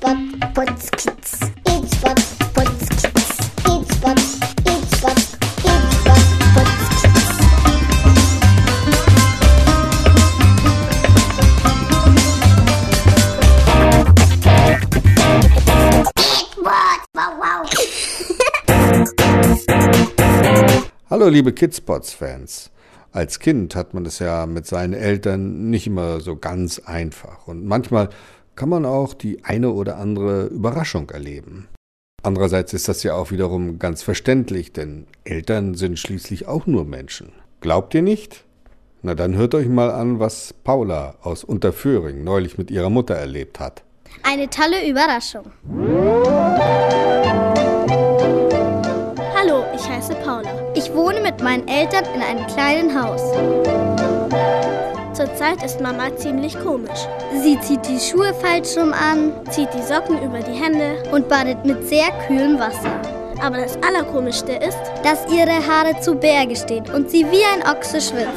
Spot, Putzkids. Eat Spot, Putzkids. Eat Spot, Eat Spot, Eat Spot, Putzkids. Eat Spot, wow, wow. Hallo liebe Kidspots-Fans. Als Kind hat man es ja mit seinen Eltern nicht immer so ganz einfach und manchmal kann man auch die eine oder andere Überraschung erleben. Andererseits ist das ja auch wiederum ganz verständlich, denn Eltern sind schließlich auch nur Menschen. Glaubt ihr nicht? Na dann hört euch mal an, was Paula aus Unterföhring neulich mit ihrer Mutter erlebt hat. Eine tolle Überraschung. Hallo, ich heiße Paula. Ich wohne mit meinen Eltern in einem kleinen Haus. Zurzeit ist Mama ziemlich komisch. Sie zieht die Schuhe falsch rum an, zieht die Socken über die Hände und badet mit sehr kühlem Wasser. Aber das Allerkomischste ist, dass ihre Haare zu Berge stehen und sie wie ein Ochse schwitzt.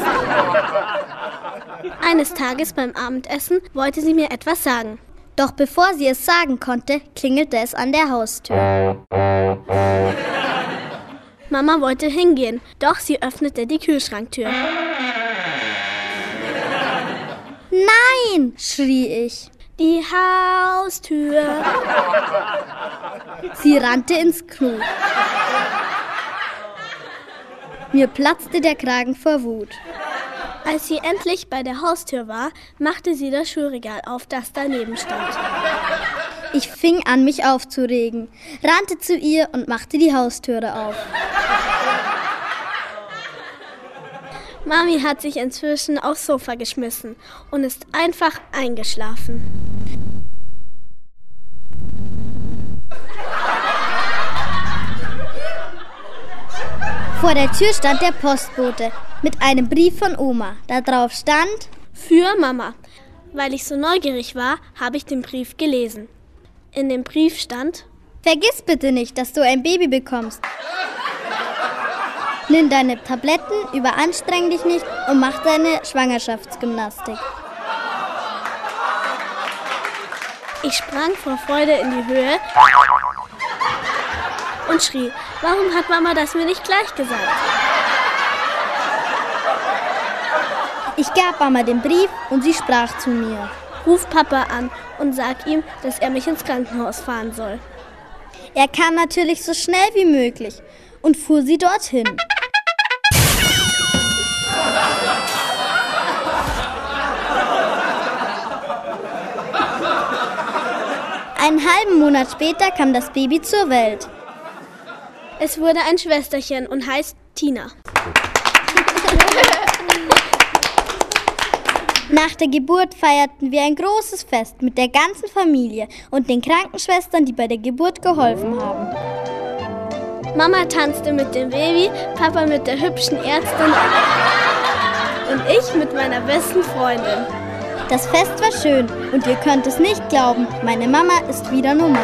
Eines Tages beim Abendessen wollte sie mir etwas sagen. Doch bevor sie es sagen konnte, klingelte es an der Haustür. Mama wollte hingehen, doch sie öffnete die Kühlschranktür. Nein, schrie ich. Die Haustür. Sie rannte ins Klo. Mir platzte der Kragen vor Wut. Als sie endlich bei der Haustür war, machte sie das Schuhregal auf, das daneben stand. Ich fing an, mich aufzuregen, rannte zu ihr und machte die Haustüre auf. Mami hat sich inzwischen aufs Sofa geschmissen und ist einfach eingeschlafen. Vor der Tür stand der Postbote mit einem Brief von Oma. Da drauf stand Für Mama. Weil ich so neugierig war, habe ich den Brief gelesen. In dem Brief stand Vergiss bitte nicht, dass du ein Baby bekommst. Nimm deine Tabletten, überanstreng dich nicht und mach deine Schwangerschaftsgymnastik. Ich sprang vor Freude in die Höhe und schrie, warum hat Mama das mir nicht gleich gesagt? Ich gab Mama den Brief und sie sprach zu mir. Ruf Papa an und sag ihm, dass er mich ins Krankenhaus fahren soll. Er kam natürlich so schnell wie möglich und fuhr sie dorthin. Einen halben Monat später kam das Baby zur Welt. Es wurde ein Schwesterchen und heißt Tina. Nach der Geburt feierten wir ein großes Fest mit der ganzen Familie und den Krankenschwestern, die bei der Geburt geholfen haben. Mama tanzte mit dem Baby, Papa mit der hübschen Ärztin und ich mit meiner besten Freundin. Das Fest war schön und ihr könnt es nicht glauben, meine Mama ist wieder normal.